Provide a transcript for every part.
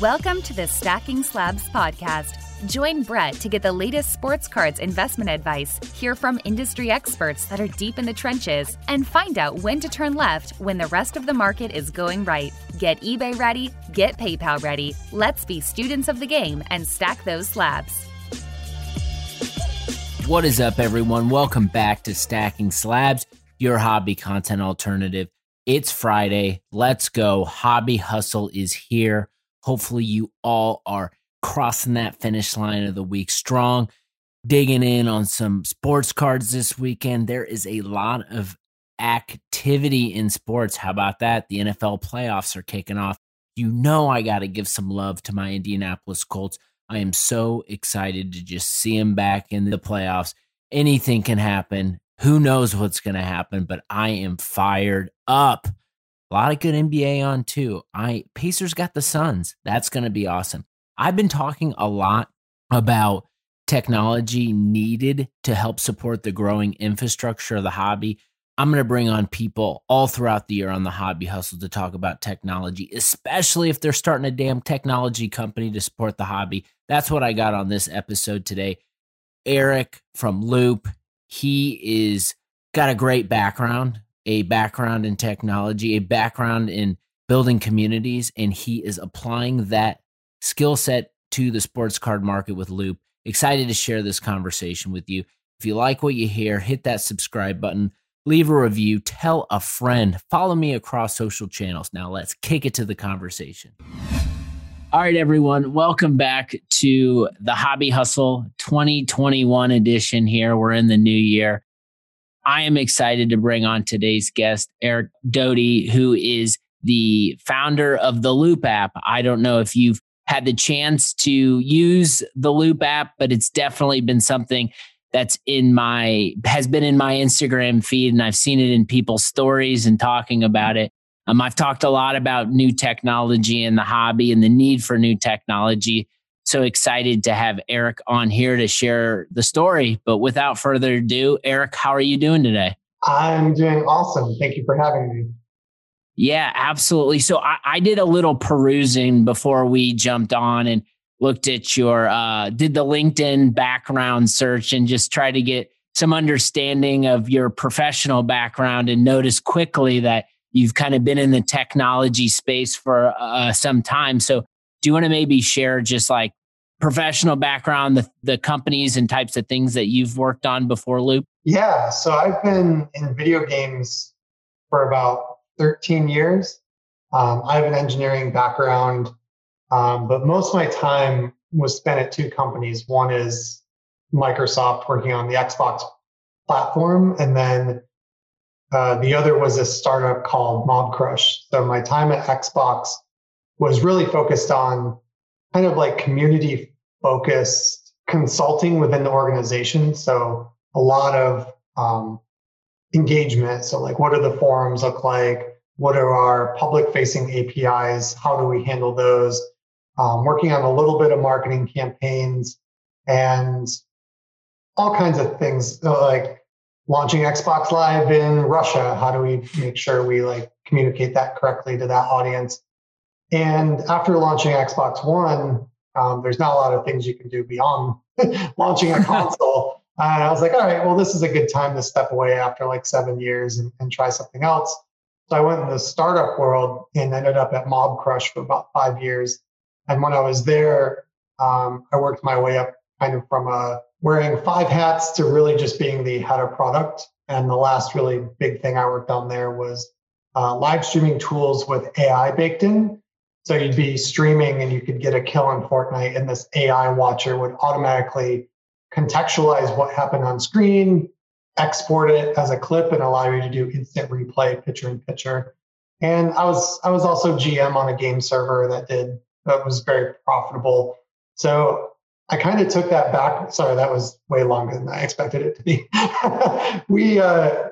Welcome to the Stacking Slabs podcast. Join Brett to get the latest sports cards investment advice, hear from industry experts that are deep in the trenches, and find out when to turn left when the rest of the market is going right. Get eBay ready, get PayPal ready. Let's be students of the game and stack those slabs. What is up, everyone? Welcome back to Stacking Slabs, your hobby content alternative. It's Friday. Let's go. Hobby Hustle is here. Hopefully, you all are crossing that finish line of the week strong. Digging in on some sports cards this weekend. There is a lot of activity in sports. How about that? The NFL playoffs are kicking off. You know, I got to give some love to my Indianapolis Colts. I am so excited to just see him back in the playoffs. Anything can happen. Who knows what's going to happen, but I am fired up. A lot of good NBA on too. I Pacers got the Suns. That's going to be awesome. I've been talking a lot about technology needed to help support the growing infrastructure of the hobby. I'm going to bring on people all throughout the year on the hobby hustle to talk about technology, especially if they're starting a damn technology company to support the hobby. That's what I got on this episode today. Eric from Loop, he is got a great background a background in technology, a background in building communities, and he is applying that skill set to the sports card market with Loop. Excited to share this conversation with you. If you like what you hear, hit that subscribe button, leave a review, tell a friend, follow me across social channels. Now, let's kick it to the conversation. All right, everyone, welcome back to the Hobby Hustle 2021 edition here. We're in the new year. I am excited to bring on today's guest, Eric Doty, who is the founder of the Loop app. I don't know if you've had the chance to use the Loop app, but it's definitely been something that's in my has been in my Instagram feed and I've seen it in people's stories and talking about it. Um, I've talked a lot about new technology and the hobby and the need for new technology so excited to have Eric on here to share the story. But without further ado, Eric, how are you doing today? I'm doing awesome. Thank you for having me. Yeah, absolutely. So I, I did a little perusing before we jumped on and looked at your uh did the LinkedIn background search and just try to get some understanding of your professional background and notice quickly that you've kind of been in the technology space for uh, some time. So do you want to maybe share just like professional background, the, the companies and types of things that you've worked on before Loop? Yeah, so I've been in video games for about 13 years. Um, I have an engineering background, um, but most of my time was spent at two companies. One is Microsoft working on the Xbox platform, and then uh, the other was a startup called Mobcrush. So my time at Xbox was really focused on kind of like community focused consulting within the organization. So a lot of um, engagement. So like, what do the forums look like? What are our public facing APIs? How do we handle those? Um, working on a little bit of marketing campaigns and all kinds of things like launching Xbox Live in Russia. How do we make sure we like communicate that correctly to that audience? And after launching Xbox One, um, there's not a lot of things you can do beyond launching a console. And I was like, all right, well, this is a good time to step away after like seven years and, and try something else. So I went in the startup world and ended up at Mobcrush for about five years. And when I was there, um, I worked my way up kind of from a wearing five hats to really just being the head of product. And the last really big thing I worked on there was uh, live streaming tools with AI baked in. So you'd be streaming and you could get a kill in Fortnite, and this AI watcher would automatically contextualize what happened on screen, export it as a clip, and allow you to do instant replay, picture in picture. And I was I was also GM on a game server that did that was very profitable. So I kind of took that back. Sorry, that was way longer than I expected it to be. we, uh,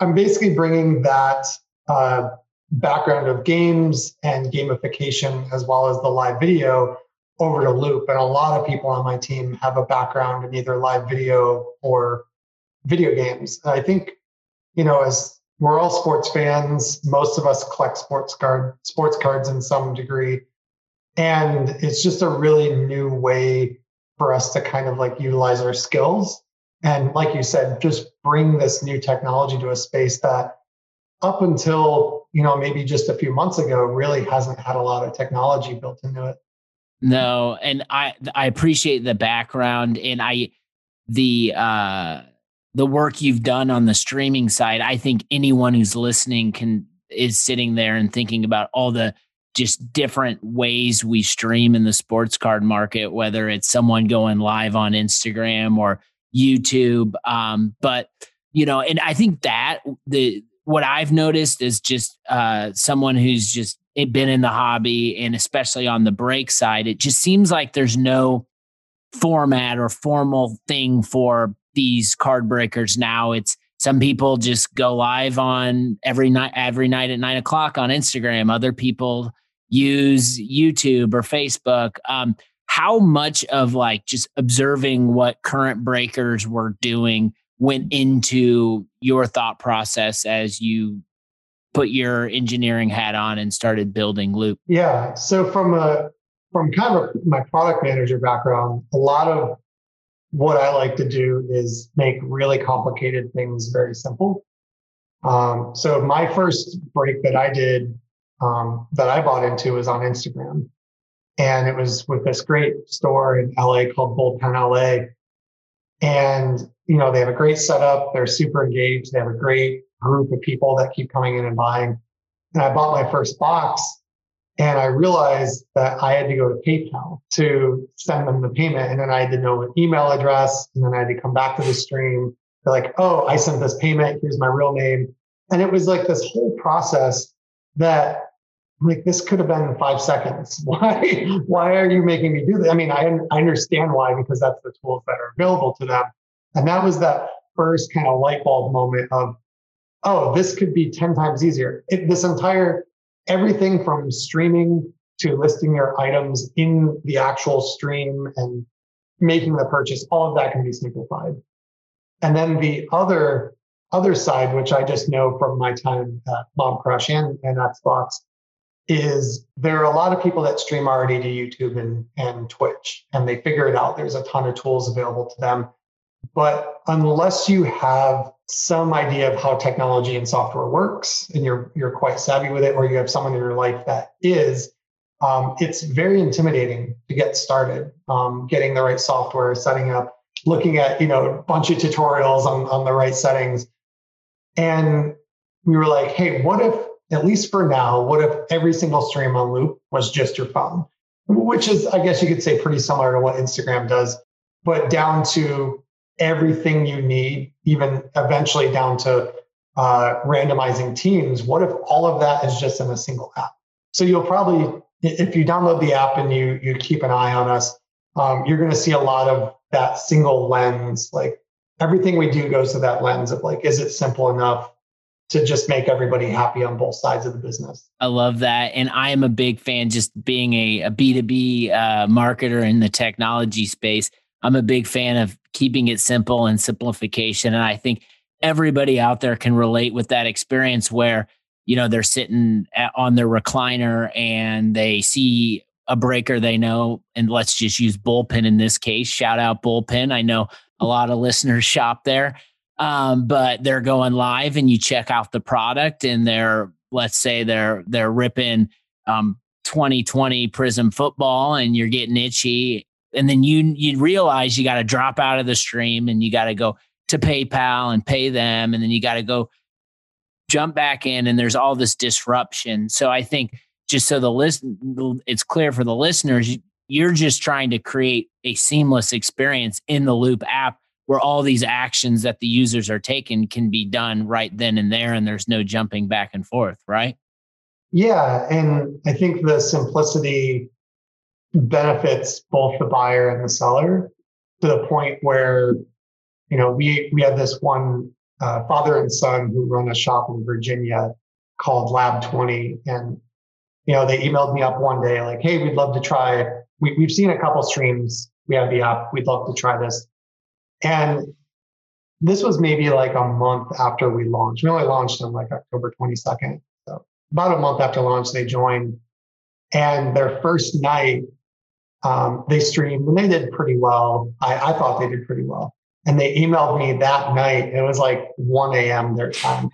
I'm basically bringing that uh, background of games and gamification as well as the live video over to Loop. And a lot of people on my team have a background in either live video or video games. I think, you know, as we're all sports fans, most of us collect sports card sports cards in some degree. And it's just a really new way for us to kind of like utilize our skills. And like you said, just bring this new technology to a space that up until, you know, maybe just a few months ago really hasn't had a lot of technology built into it. No, and I I appreciate the background and I the uh the work you've done on the streaming side. I think anyone who's listening can is sitting there and thinking about all the just different ways we stream in the sports card market, whether it's someone going live on Instagram or YouTube. Um, but you know, and I think that the what I've noticed is just uh, someone who's just been in the hobby and especially on the break side, it just seems like there's no format or formal thing for these card breakers now. It's some people just go live on every night every night at nine o'clock on Instagram. Other people use YouTube or Facebook. Um, how much of like just observing what current breakers were doing went into your thought process as you put your engineering hat on and started building Loop? Yeah. So from a from kind of my product manager background, a lot of what I like to do is make really complicated things very simple. Um, so my first break that I did um, that I bought into was on Instagram. And it was with this great store in LA called Bullpen LA. And, you know, they have a great setup. They're super engaged. They have a great group of people that keep coming in and buying. And I bought my first box and I realized that I had to go to PayPal to send them the payment. And then I had to know an email address. And then I had to come back to the stream. They're like, oh, I sent this payment. Here's my real name. And it was like this whole process that like this could have been five seconds. Why, why are you making me do this? I mean, I, I understand why, because that's the tools that are available to them. And that was that first kind of light bulb moment of, oh, this could be 10 times easier. It, this entire, everything from streaming to listing your items in the actual stream and making the purchase, all of that can be simplified. And then the other other side, which I just know from my time at Mobcrush and, and Xbox, is there are a lot of people that stream already to YouTube and, and Twitch, and they figure it out. There's a ton of tools available to them. But unless you have some idea of how technology and software works and you're you're quite savvy with it, or you have someone in your life that is, um, it's very intimidating to get started. Um, getting the right software, setting up, looking at you know a bunch of tutorials on, on the right settings. And we were like, hey, what if at least for now, what if every single stream on Loop was just your phone? Which is, I guess you could say, pretty similar to what Instagram does, but down to everything you need, even eventually down to uh, randomizing teams. What if all of that is just in a single app? So you'll probably, if you download the app and you you keep an eye on us, um, you're going to see a lot of that single lens. Like everything we do goes to that lens of like, is it simple enough? to just make everybody happy on both sides of the business. I love that. And I am a big fan, just being a a B2B uh, marketer in the technology space. I'm a big fan of keeping it simple and simplification. And I think everybody out there can relate with that experience where, you know, they're sitting at, on their recliner and they see a breaker they know. And let's just use Bullpen in this case. Shout out Bullpen. I know a lot of listeners shop there um, but they're going live and you check out the product and they're let's say they're they're ripping um, 2020 Prizm football and you're getting itchy and then you you realize you got to drop out of the stream and you got to go to PayPal and pay them and then you got to go jump back in and there's all this disruption. So I think just so the list it's clear for the listeners you're just trying to create a seamless experience in the Loop app where all these actions that the users are taking can be done right then and there and there's no jumping back and forth right? Yeah and i think the simplicity benefits both the buyer and the seller to the point where you know we we had this one uh, father and son who run a shop in virginia called lab 20 and you know they emailed me up one day like hey we'd love to try we, we've seen a couple streams we have the app we'd love to try this and this was maybe like a month after we launched. We only launched on like October 22nd. So about a month after launch, they joined. And their first night, um, they streamed and they did pretty well. I, I thought they did pretty well. And they emailed me that night. It was like 1 a.m. their time.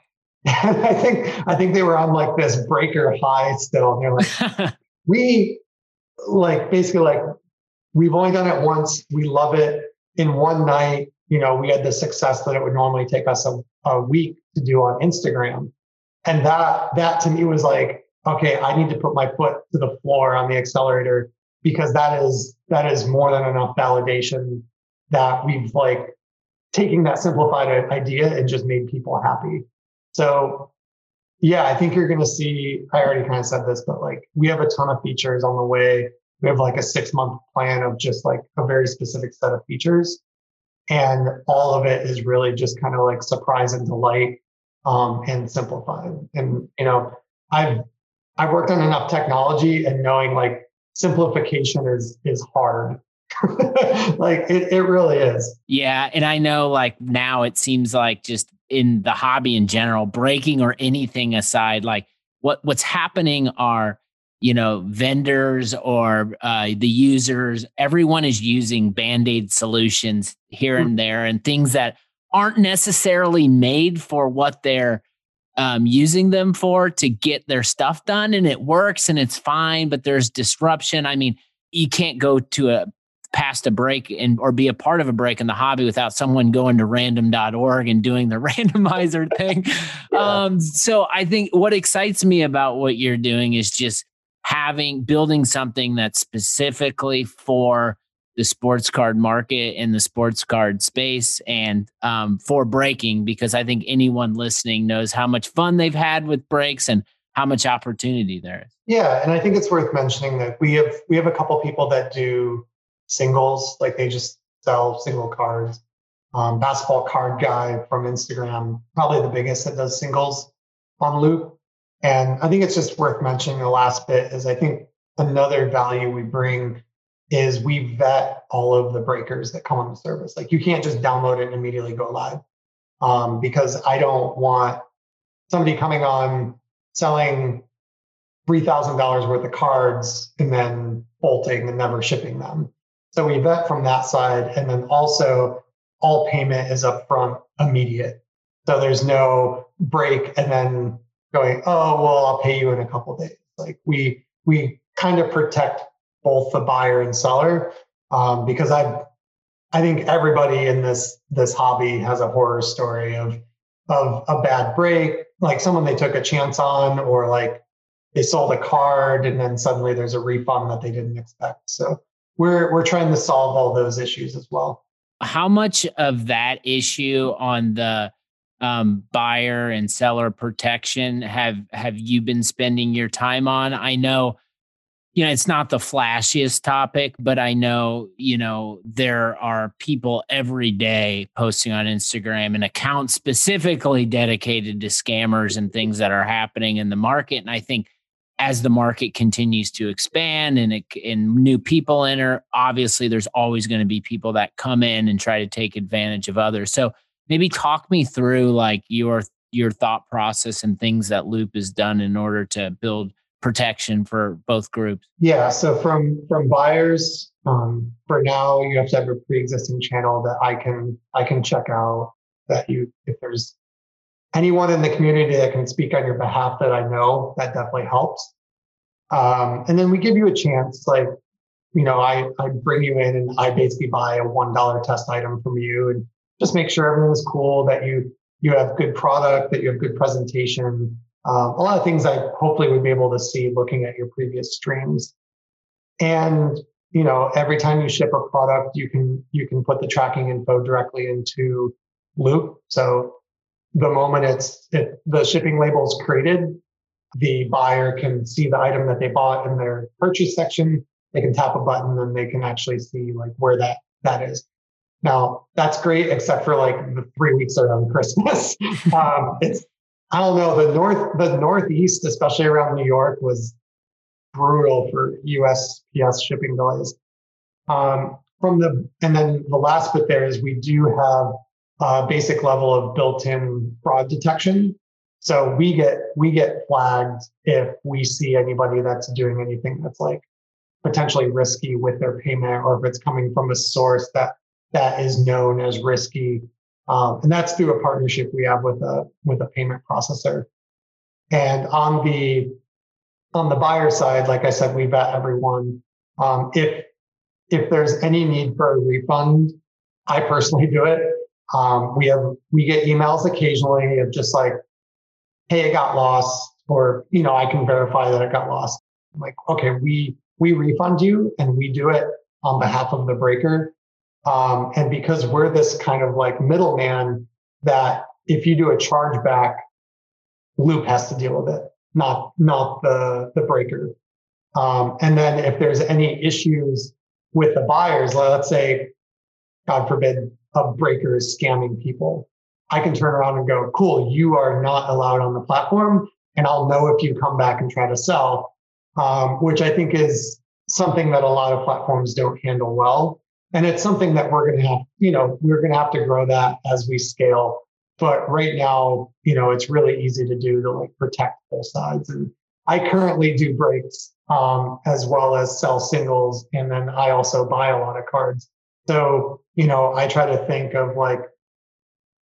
And I think I think they were on like this breaker high still. And they're like, we like basically like we've only done it once. We love it. In one night, you know, we had the success that it would normally take us a, a week to do on Instagram. And that that to me was like, okay, I need to put my foot to the floor on the accelerator because that is that is more than enough validation that we've like taking that simplified idea and just made people happy. So yeah, I think you're going to see, I already kind of said this, but like we have a ton of features on the way. We have like a six month plan of just like a very specific set of features. And all of it is really just kind of like surprise and delight um, and simplified. And, you know, I've, I've worked on enough technology and knowing like simplification is, is hard. like it, it really is. Yeah. And I know like now it seems like just in the hobby in general, breaking or anything aside, like what what's happening are you know vendors or uh, the users. Everyone is using band aid solutions here and there, and things that aren't necessarily made for what they're um, using them for to get their stuff done, and it works and it's fine. But there's disruption. I mean, you can't go to a past a break and or be a part of a break in the hobby without someone going to random.org and doing the randomizer thing. yeah. Um, so I think what excites me about what you're doing is just having building something that's specifically for the sports card market and the sports card space and um, for breaking because I think anyone listening knows how much fun they've had with breaks and how much opportunity there is. Yeah, and I think it's worth mentioning that we have we have a couple people that do singles, like they just sell single cards. Um, basketball card guy from Instagram, probably the biggest that does singles on Loop. And I think it's just worth mentioning the last bit is I think another value we bring is we vet all of the breakers that come on the service. Like you can't just download it and immediately go live um, because I don't want somebody coming on selling $3,000 worth of cards and then bolting and never shipping them. So we vet from that side. And then also all payment is upfront immediate. So there's no break and then going, oh, well, I'll pay you in a couple days. Like we, we kind of protect both the buyer and seller um, because I, I think everybody in this, this hobby has a horror story of, of a bad break, like someone they took a chance on, or like they sold a card and then suddenly there's a refund that they didn't expect. So we're we're trying to solve all those issues as well. How much of that issue on the um, buyer and seller protection have have you been spending your time on? I know, you know, it's not the flashiest topic, but I know, you know, there are people every day posting on Instagram and accounts specifically dedicated to scammers and things that are happening in the market. And I think as the market continues to expand and it, and new people enter, obviously there's always going to be people that come in and try to take advantage of others. So maybe talk me through like your your thought process and things that Loop has done in order to build protection for both groups. Yeah. So from from buyers, um, for now you have to have a pre-existing channel that I can I can check out that you if there's anyone in the community that can speak on your behalf that I know, that definitely helps. Um, and then we give you a chance, like, you know, I, I bring you in and I basically buy a $1 test item from you and just make sure everything's cool, that you, you have good product, that you have good presentation. Um, a lot of things I hopefully would be able to see looking at your previous streams. And, you know, every time you ship a product, you can, you can put the tracking info directly into Loop. So the moment it's it, the shipping label is created, the buyer can see the item that they bought in their purchase section. They can tap a button and they can actually see like where that that is. Now that's great, except for like the three weeks around Christmas. um, it's I don't know the north the northeast, especially around New York, was brutal for USPS shipping delays. Um, from the and then the last bit there is we do have uh, basic level of built-in fraud detection. So we get we get flagged if we see anybody that's doing anything that's like potentially risky with their payment, or if it's coming from a source that that is known as risky. Um, and that's through a partnership we have with a with a payment processor. And on the on the buyer side, like I said, we vet everyone. Um, if if there's any need for a refund, I personally do it. Um, we have we get emails occasionally of just like, "Hey, it got lost," or you know, I can verify that it got lost. I'm like, okay, we we refund you, and we do it on behalf of the breaker. Um, and because we're this kind of like middleman, that if you do a chargeback, Loop has to deal with it, not not the the breaker. Um, and then if there's any issues with the buyers, let's say, God forbid, a breaker is scamming people, I can turn around and go, cool, you are not allowed on the platform. And I'll know if you come back and try to sell, um, which I think is something that a lot of platforms don't handle well. And it's something that we're going to have, you know, we're going to have to grow that as we scale. But right now, you know, it's really easy to do to like protect both sides. And I currently do breaks um, as well as sell singles. And then I also buy a lot of cards. So, you know, I try to think of like,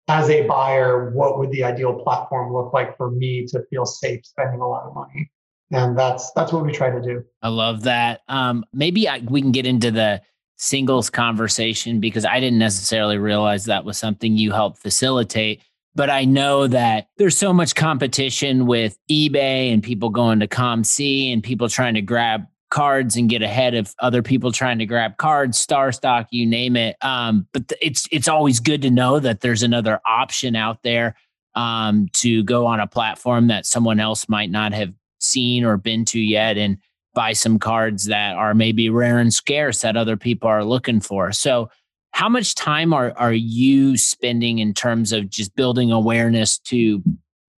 as a buyer, what would the ideal platform look like for me to feel safe spending a lot of money? And that's that's what we try to do. I love that. Um, maybe I, we can get into the singles conversation because I didn't necessarily realize that was something you helped facilitate. But I know that there's so much competition with eBay and people going to COMC and people trying to grab cards and get ahead of other people trying to grab cards, StarStock, you name it. Um, but th- it's it's always good to know that there's another option out there um, to go on a platform that someone else might not have seen or been to yet and buy some cards that are maybe rare and scarce that other people are looking for. So how much time are are you spending in terms of just building awareness to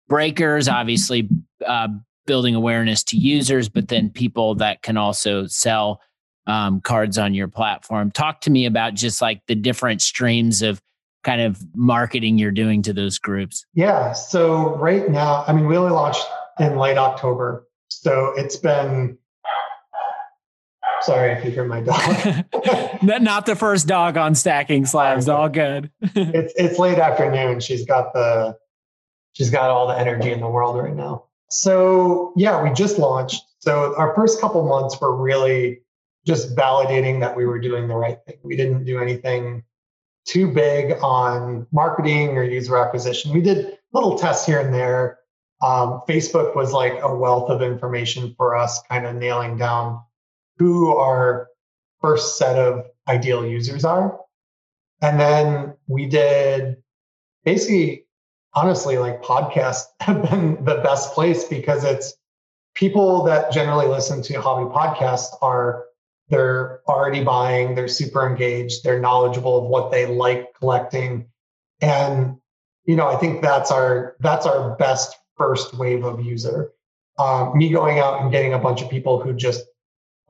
breakers obviously uh, building awareness to users, but then people that can also sell um, cards on your platform. Talk to me about just like the different streams of kind of marketing you're doing to those groups. Yeah. So right now, I mean, we only launched in late October. So it's been Sorry if you hear my dog. Not the first dog on stacking slabs. All good. it's it's late afternoon. She's got the she's got all the energy in the world right now. So yeah, we just launched. So our first couple months were really just validating that we were doing the right thing. We didn't do anything too big on marketing or user acquisition. We did little tests here and there. Um, Facebook was like a wealth of information for us, kind of nailing down who our first set of ideal users are. And then we did basically honestly, like podcasts have been the best place because it's people that generally listen to hobby podcasts are they're already buying, they're super engaged, they're knowledgeable of what they like collecting. And you know, I think that's our that's our best first wave of user. Um, me going out and getting a bunch of people who just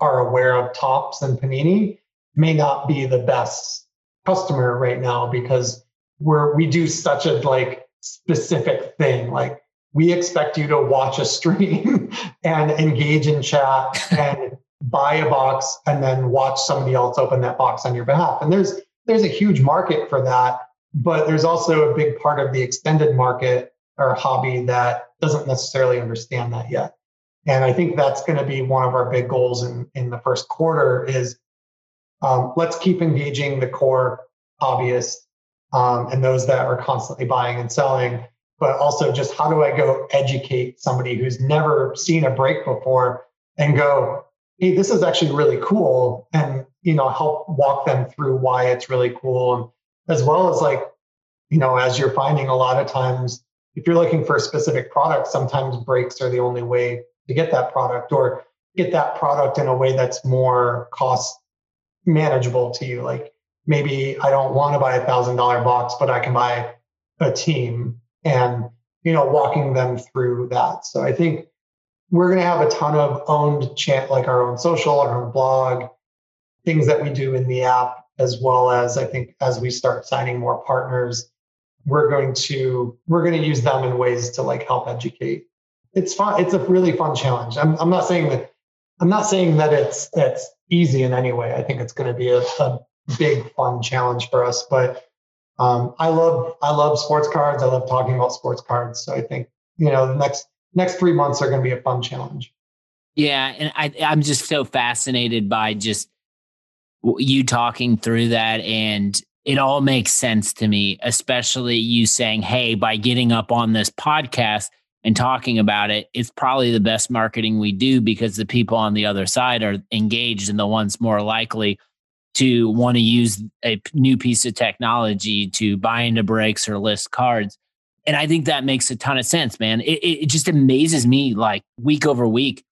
are aware of Topps and Panini may not be the best customer right now because we're we do such a like specific thing. Like we expect you to watch a stream and engage in chat and buy a box and then watch somebody else open that box on your behalf. And there's there's a huge market for that, but there's also a big part of the extended market or hobby that doesn't necessarily understand that yet. And I think that's going to be one of our big goals in, in the first quarter is um, let's keep engaging the core hobbyists um, and those that are constantly buying and selling, but also just how do I go educate somebody who's never seen a break before and go, hey, this is actually really cool, and you know, help walk them through why it's really cool, and as well as like, you know, as you're finding a lot of times, if you're looking for a specific product, sometimes breaks are the only way to get that product or get that product in a way that's more cost manageable to you. Like maybe I don't want to buy a thousand dollar box, but I can buy a team and, you know, walking them through that. So I think we're going to have a ton of owned chant, like our own social, our own blog, things that we do in the app, as well as I think as we start signing more partners, we're going to we're going to use them in ways to like help educate. It's fun. It's a really fun challenge. I'm I'm not saying that I'm not saying that it's it's easy in any way. I think it's going to be a, a big fun challenge for us. But um, I love I love sports cards. I love talking about sports cards. So I think you know the next next three months are going to be a fun challenge. Yeah, and I I'm just so fascinated by just you talking through that and it all makes sense to me, especially you saying, Hey, by getting up on this podcast and talking about it, it's probably the best marketing we do because the people on the other side are engaged and the ones more likely to want to use a new piece of technology to buy into breaks or list cards. And I think that makes a ton of sense, man. It, it just amazes me like week over week,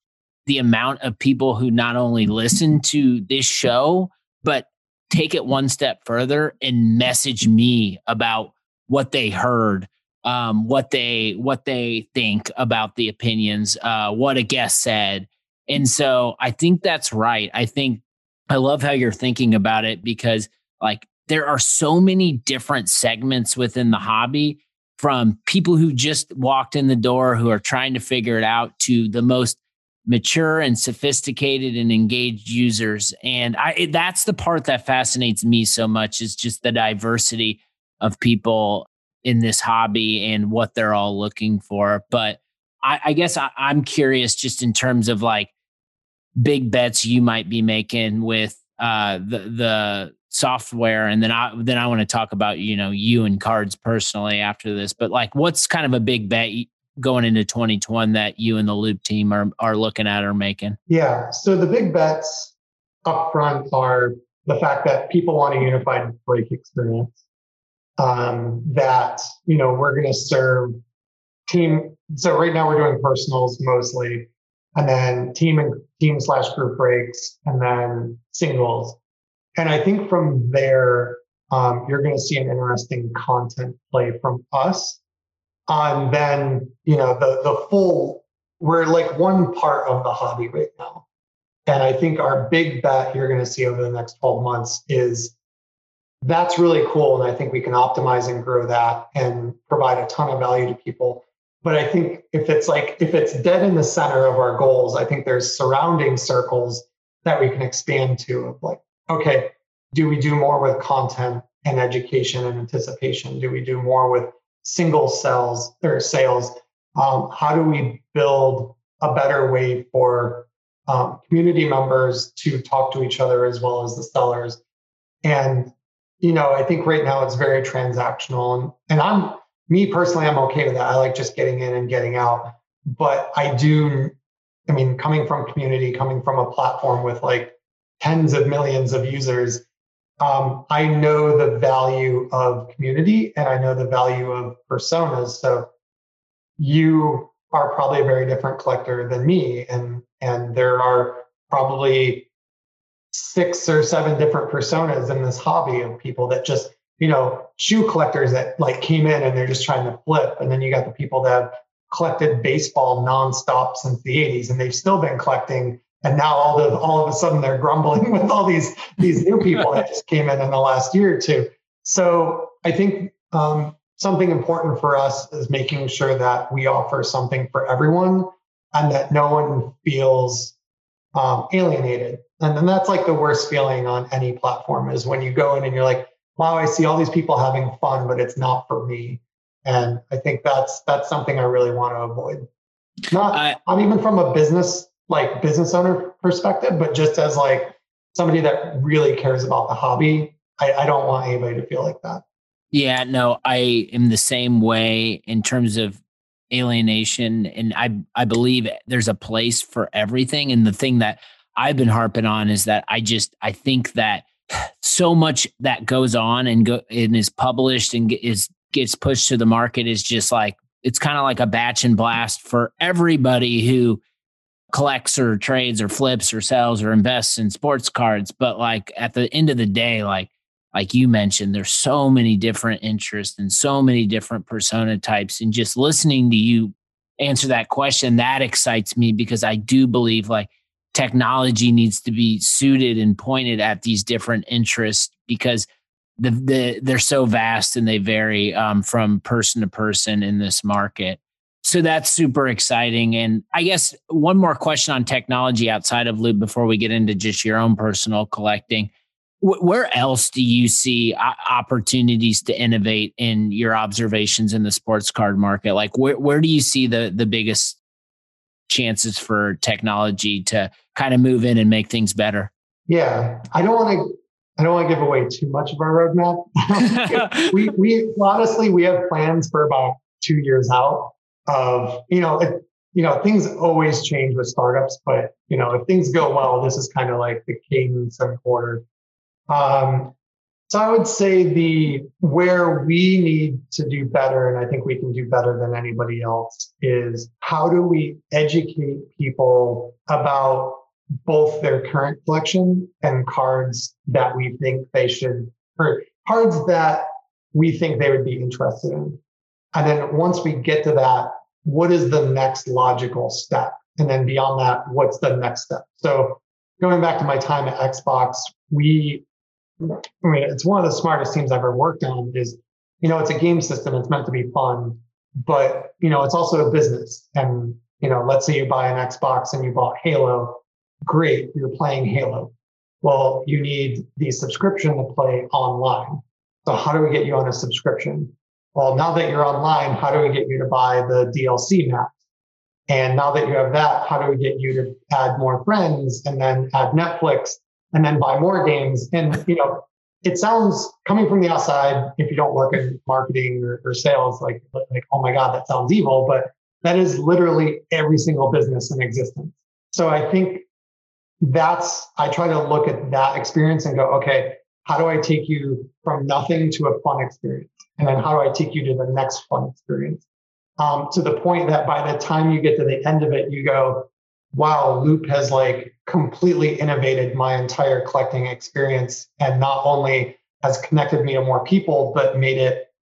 the amount of people who not only listen to this show, but take it one step further and message me about what they heard um, what they what they think about the opinions, uh, what a guest said, and so I think that's right. I think I love how you're thinking about it because like there are so many different segments within the hobby from people who just walked in the door who are trying to figure it out to the most mature and sophisticated and engaged users and i that's the part that fascinates me so much is just the diversity of people in this hobby and what they're all looking for. But I, I guess I, I'm curious just in terms of like big bets you might be making with uh, the the software, and then I then I want to talk about you know you and cards personally after this. But like, what's kind of a big bet going into 2021 that you and the Loop team are are looking at or making? Yeah. So the big bets up front are the fact that people want a unified break experience um, that you know we're going to serve team. So right now we're doing personals mostly, and then team and team slash group breaks, and then singles. And I think from there, um, you're going to see an interesting content play from us. And then you know the the full we're like one part of the hobby right now. And I think our big bet you're going to see over the next 12 months is that's really cool. And I think we can optimize and grow that and provide a ton of value to people. But I think if it's like, if it's dead in the center of our goals, I think there's surrounding circles that we can expand to of like, okay, do we do more with content and education and anticipation? Do we do more with single cells or sales? Um, how do we build a better way for um, community members to talk to each other as well as the sellers? And you know, I think right now it's very transactional. And, and I'm, me personally, I'm okay with that. I like just getting in and getting out. But I do, I mean, coming from community, coming from a platform with like tens of millions of users, um, I know the value of community and I know the value of personas. So you are probably a very different collector than me. And, and there are probably six or seven different personas in this hobby of people that just you know shoe collectors that like came in and they're just trying to flip. And then you got the people that have collected baseball nonstop since the 80s and they've still been collecting. And now all of all of a sudden they're grumbling with all these these new people that just came in in the last year or two. So i think um, something important for us is making sure that we offer something for everyone and that no one feels um, alienated. And then that's like the worst feeling on any platform is when you go in and you're like, wow, I see all these people having fun, but it's not for me. And I think that's that's something I really want to avoid. Not I, not even from a business like business owner perspective, but just as like somebody that really cares about the hobby. I, I don't want anybody to feel like that. Yeah, no, I am the same way in terms of alienation and I I believe there's a place for everything and the thing that I've been harping on is that I just I think that so much that goes on and go and is published and is gets pushed to the market is just like it's kind of like a batch and blast for everybody who collects or trades or flips or sells or invests in sports cards. But like at the end of the day like like you mentioned there's so many different interests and so many different persona types. And just listening to you answer that question that excites me because i do believe like technology needs to be suited and pointed at these different interests because the, the they're so vast and they vary um, from person to person in this market. So that's super exciting. And I guess one more question on technology outside of Loop before we get into just your own personal collecting. Where else do you see opportunities to innovate in your observations in the sports card market? Like where, where do you see the, the biggest chances for technology to kind of move in and make things better? Yeah, I don't want to I don't want to give away too much of our roadmap. we, we honestly, we have plans for about two years out of, you know, it, you know, things always change with startups, but you know, if things go well, this is kind of like the cadence and order. Um, so I would say the where we need to do better, and I think we can do better than anybody else, is how do we educate people about both their current collection and cards that we think they should, or cards that we think they would be interested in. And then once we get to that, what is the next logical step? And then beyond that, what's the next step? So going back to my time at Xbox, we, I mean, it's one of the smartest teams I've ever worked on is, you know, it's a game system. It's meant to be fun, but, you know, it's also a business. And, you know, let's say you buy an Xbox and you bought Halo great, you're playing Halo. Well, you need the subscription to play online. So how do we get you on a subscription? Well, now that you're online, how do we get you to buy the DLC map? And now that you have that, how do we get you to add more friends and then add Netflix and then buy more games? And, you know, it sounds coming from the outside, if you don't work in marketing or, or sales, like, like, oh my God, that sounds evil, but that is literally every single business in existence. So I think that's I try to look at that experience and go, okay, how do I take you from nothing to a fun experience? And then how do I take you to the next fun experience? Um, to the point that by the time you get to the end of it, you go, wow, Loop has like completely innovated my entire collecting experience and not only has connected me to more people, but made it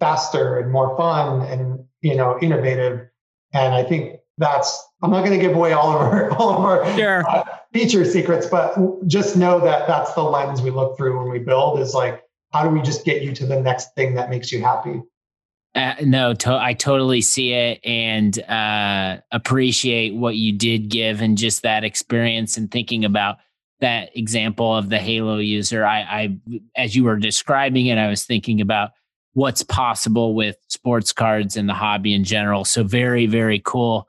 faster and more fun and you know innovative. And I think that's I'm not going to give away all of our all of our sure. uh, feature secrets, but just know that that's the lens we look through when we build. Is like, how do we just get you to the next thing that makes you happy? Uh, no, to- I totally see it and uh, appreciate what you did give and just that experience and thinking about that example of the Halo user. I, I, as you were describing it, I was thinking about what's possible with sports cards and the hobby in general. So very, very cool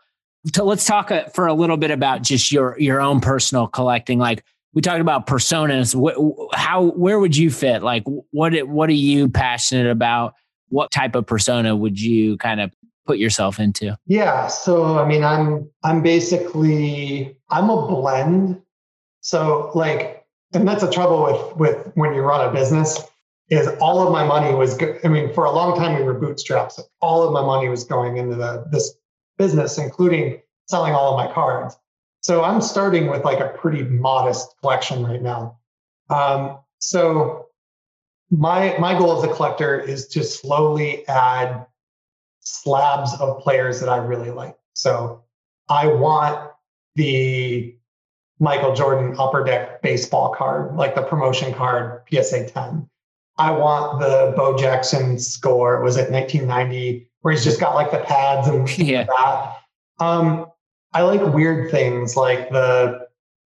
So let's talk uh, for a little bit about just your your own personal collecting. Like we talked about personas. What, how where would you fit? Like what what are you passionate about? What type of persona would you kind of put yourself into? Yeah, so I mean, I'm I'm basically I'm a blend. So like, and that's the trouble with with when you run a business is all of my money was. I mean, for a long time we were bootstrapped. So all of my money was going into the this business, including selling all of my cards. So I'm starting with like a pretty modest collection right now. Um, so my my goal as a collector is to slowly add slabs of players that I really like. So I want the Michael Jordan upper deck baseball card, like the promotion card, PSA 10. I want the Bo Jackson score. Was it 1990? where he's just got like the pads and yeah. that. Um, I like weird things like the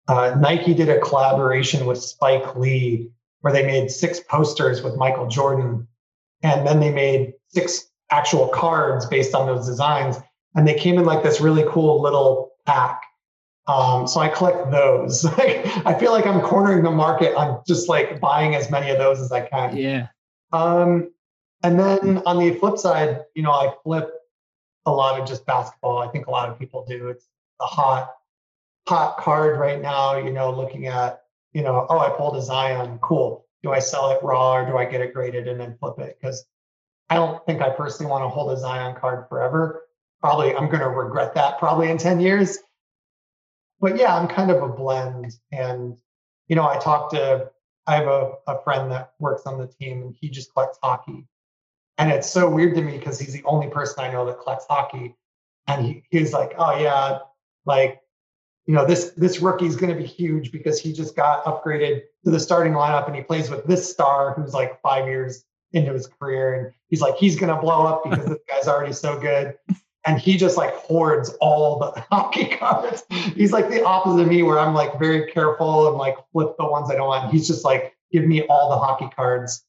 uh, Nike did a collaboration with Spike Lee where they made six posters with Michael Jordan, and then they made six actual cards based on those designs, and they came in like this really cool little pack. Um, so I collect those. I feel like I'm cornering the market. I'm just like buying as many of those as I can. Yeah. Um, and then on the flip side, you know, I flip a lot of just basketball. I think a lot of people do. It's a hot, hot card right now, you know, looking at, you know, oh, I pulled a Zion. Cool. Do I sell it raw or do I get it graded and then flip it? Because I don't think I personally want to hold a Zion card forever. Probably I'm going to regret that probably in 10 years. But yeah, I'm kind of a blend. And, you know, I talked to, I have a, a friend that works on the team and he just collects hockey and it's so weird to me because he's the only person I know that collects hockey. And he, he's like, oh, yeah, like you know, this this rookie is going to be huge because he just got upgraded to the starting lineup and he plays with this star who's like five years into his career and he's like he's going to blow up because this guy's already so good and he just like hoards all the hockey cards. He's like the opposite of me, where I'm like very careful and like flip the ones I don't want. He's just like, give me all the hockey cards.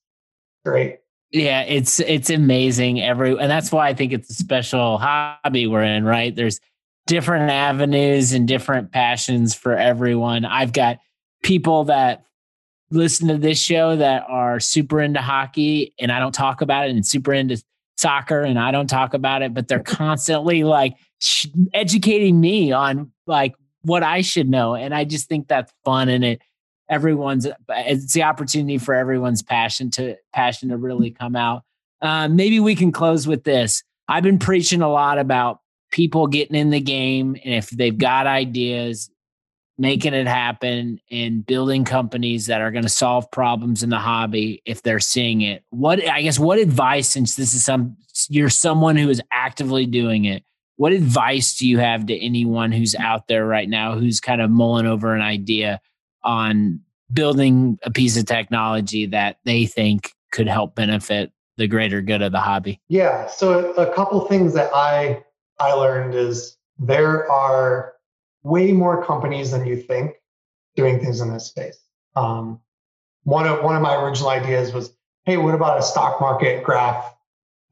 Great. Yeah, it's it's amazing. Every and that's why I think it's a special hobby we're in, right? There's different avenues and different passions for everyone. I've got people that listen to this show that are super into hockey and I don't talk about it and super into soccer and I don't talk about it, but they're constantly like educating me on like what I should know. And I just think that's fun and it everyone's it's the opportunity for everyone's passion to passion to really come out. Um, maybe we can close with this. I've been preaching a lot about people getting in the game and if they've got ideas making it happen and building companies that are going to solve problems in the hobby if they're seeing it. What i guess what advice since this is some you're someone who is actively doing it what advice do you have to anyone who's out there right now who's kind of mulling over an idea on building a piece of technology that they think could help benefit the greater good of the hobby? Yeah so a couple things that i i learned is there are way more companies than you think doing things in this space. Um, one of one of my original ideas was, hey, what about a stock market graph?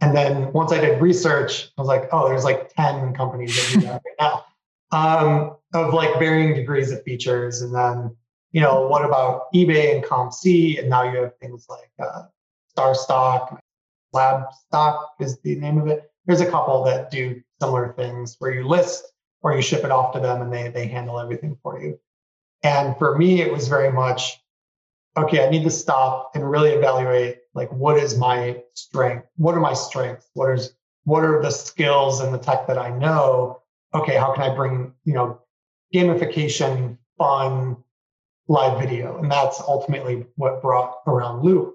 And then once I did research, I was like, oh, there's like 10 companies that do that right now. Um, of like varying degrees of features. And then, you know, what about eBay and COMC? And now you have things like uh, StarStock, Lab Stock is the name of it. There's a couple that do similar things where you list or you ship it off to them and they they handle everything for you. And for me, it was very much, okay, I need to stop and really evaluate like what is my strength? What are my strengths? What is what are the skills and the tech that I know? Okay, how can I bring, you know, gamification, fun, live video? And that's ultimately what brought around Loupe.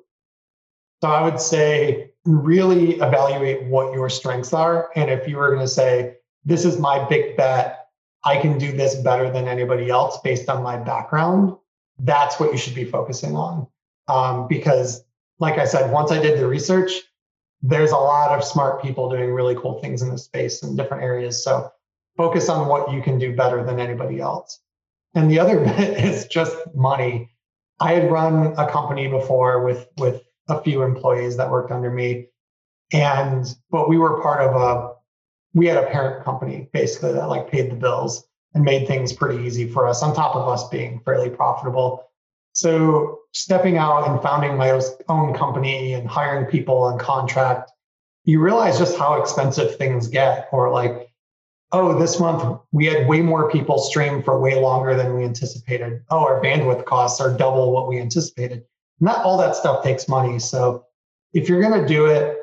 So I would say really evaluate what your strengths are. And if you were going to say, this is my big bet. I can do this better than anybody else based on my background. That's what you should be focusing on. Um, because, like I said, once I did the research, there's a lot of smart people doing really cool things in this space in different areas. So focus on what you can do better than anybody else. And the other bit is just money. I had run a company before with with a few employees that worked under me, and but we were part of a we had a parent company basically that like paid the bills and made things pretty easy for us on top of us being fairly profitable. So stepping out and founding my own company and hiring people on contract, you realize just how expensive things get or like oh, this month we had way more people stream for way longer than we anticipated. Oh, our bandwidth costs are double what we anticipated. Not all that stuff takes money. So if you're going to do it,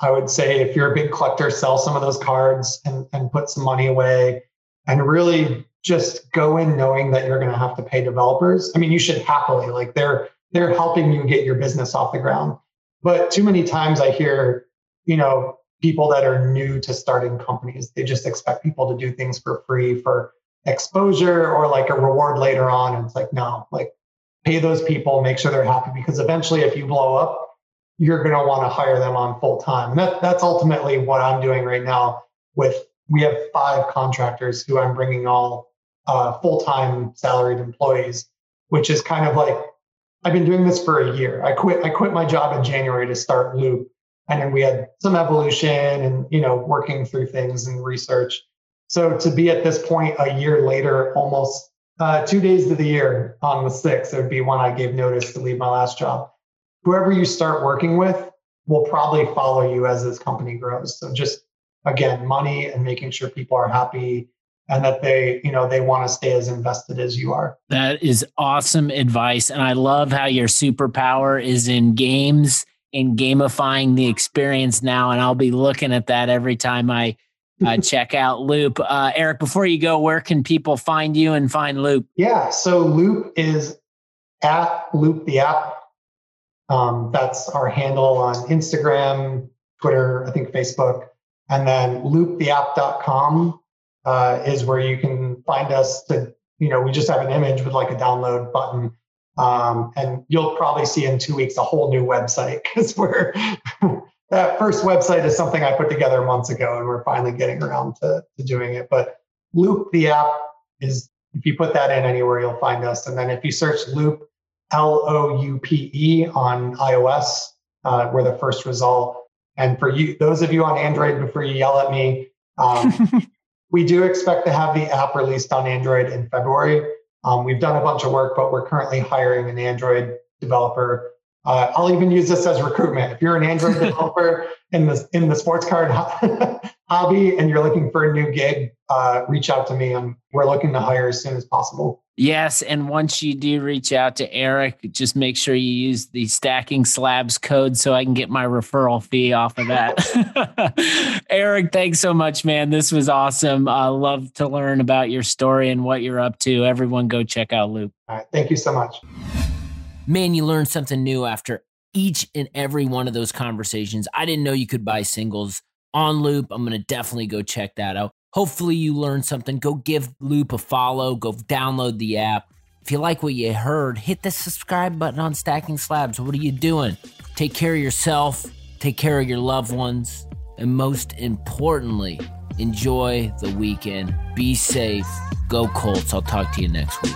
I would say if you're a big collector, sell some of those cards and, and put some money away and really just go in knowing that you're going to have to pay developers. I mean, you should happily like they're they're helping you get your business off the ground. But too many times I hear, you know, people that are new to starting companies, they just expect people to do things for free for exposure or like a reward later on. And it's like, no, like pay those people, make sure they're happy because eventually if you blow up, you're going to want to hire them on full time. And that, that's ultimately what I'm doing right now. With we have five contractors who I'm bringing all uh, full time salaried employees, which is kind of like I've been doing this for a year. I quit. I quit my job in January to start Loupe, and then we had some evolution and you know working through things and research. So to be at this point a year later, almost uh, two days of the year on the sixth, it would be when I gave notice to leave my last job whoever you start working with will probably follow you as this company grows. So just again, money and making sure people are happy and that they, you know, they want to stay as invested as you are. That is awesome advice. And I love how your superpower is in games and gamifying the experience now. And I'll be looking at that every time I uh, check out Loupe. Uh, Eric, before you go, where can people find you and find Loupe? Yeah. So Loupe is at Loupe the app um, that's our handle on Instagram, Twitter, I think Facebook. And then loupetheapp.com uh, is where you can find us to you know, we just have an image with like a download button. Um, and you'll probably see in two weeks a whole new website because we're that first website is something I put together months ago, and we're finally getting around to, to doing it. But Loupe, the app, is if you put that in anywhere, you'll find us. And then if you search Loupe, L O U P E on iOS, uh, we're the first result. And for you, those of you on Android, before you yell at me, um, we do expect to have the app released on Android in February. Um, we've done a bunch of work, but we're currently hiring an Android developer uh, I'll even use this as recruitment. If you're an Android developer in the in the sports card hobby and you're looking for a new gig, uh, reach out to me. And we're looking to hire as soon as possible. Yes, and once you do reach out to Eric, just make sure you use the stacking slabs code so I can get my referral fee off of that. Eric, thanks so much, man. This was awesome. I love to learn about your story and what you're up to. Everyone, go check out Loupe. All right, thank you so much man, you learn something new after each and every one of those conversations. I didn't know you could buy singles on Loupe. I'm going to definitely go check that out. Hopefully, you learned something. Go give Loupe a follow, go download the app. If you like what you heard, hit the subscribe button on Stacking Slabs. What are you doing? Take care of yourself, take care of your loved ones, and most importantly, enjoy the weekend. Be safe. Go Colts. I'll talk to you next week.